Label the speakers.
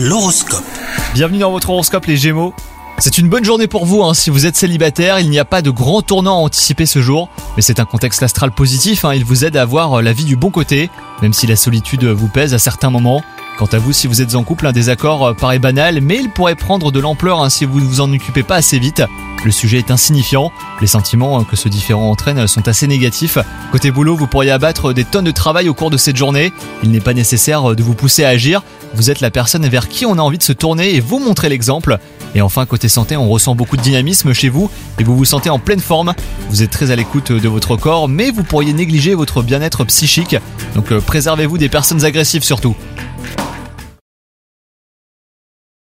Speaker 1: L'horoscope.
Speaker 2: Bienvenue dans votre horoscope les Gémeaux. C'est une bonne journée pour vous hein. si vous êtes célibataire, il n'y a pas de grand tournant à anticiper ce jour, mais c'est un contexte astral positif, hein. il vous aide à avoir la vie du bon côté, même si la solitude vous pèse à certains moments. Quant à vous, si vous êtes en couple, un désaccord euh, paraît banal, mais il pourrait prendre de l'ampleur hein, si vous ne vous en occupez pas assez vite. Le sujet est insignifiant, les sentiments que ce différent entraîne sont assez négatifs. Côté boulot, vous pourriez abattre des tonnes de travail au cours de cette journée. Il n'est pas nécessaire de vous pousser à agir, vous êtes la personne vers qui on a envie de se tourner et vous montrer l'exemple. Et enfin, côté santé, on ressent beaucoup de dynamisme chez vous et vous vous sentez en pleine forme. Vous êtes très à l'écoute de votre corps, mais vous pourriez négliger votre bien-être psychique. Donc euh, préservez-vous des personnes agressives surtout.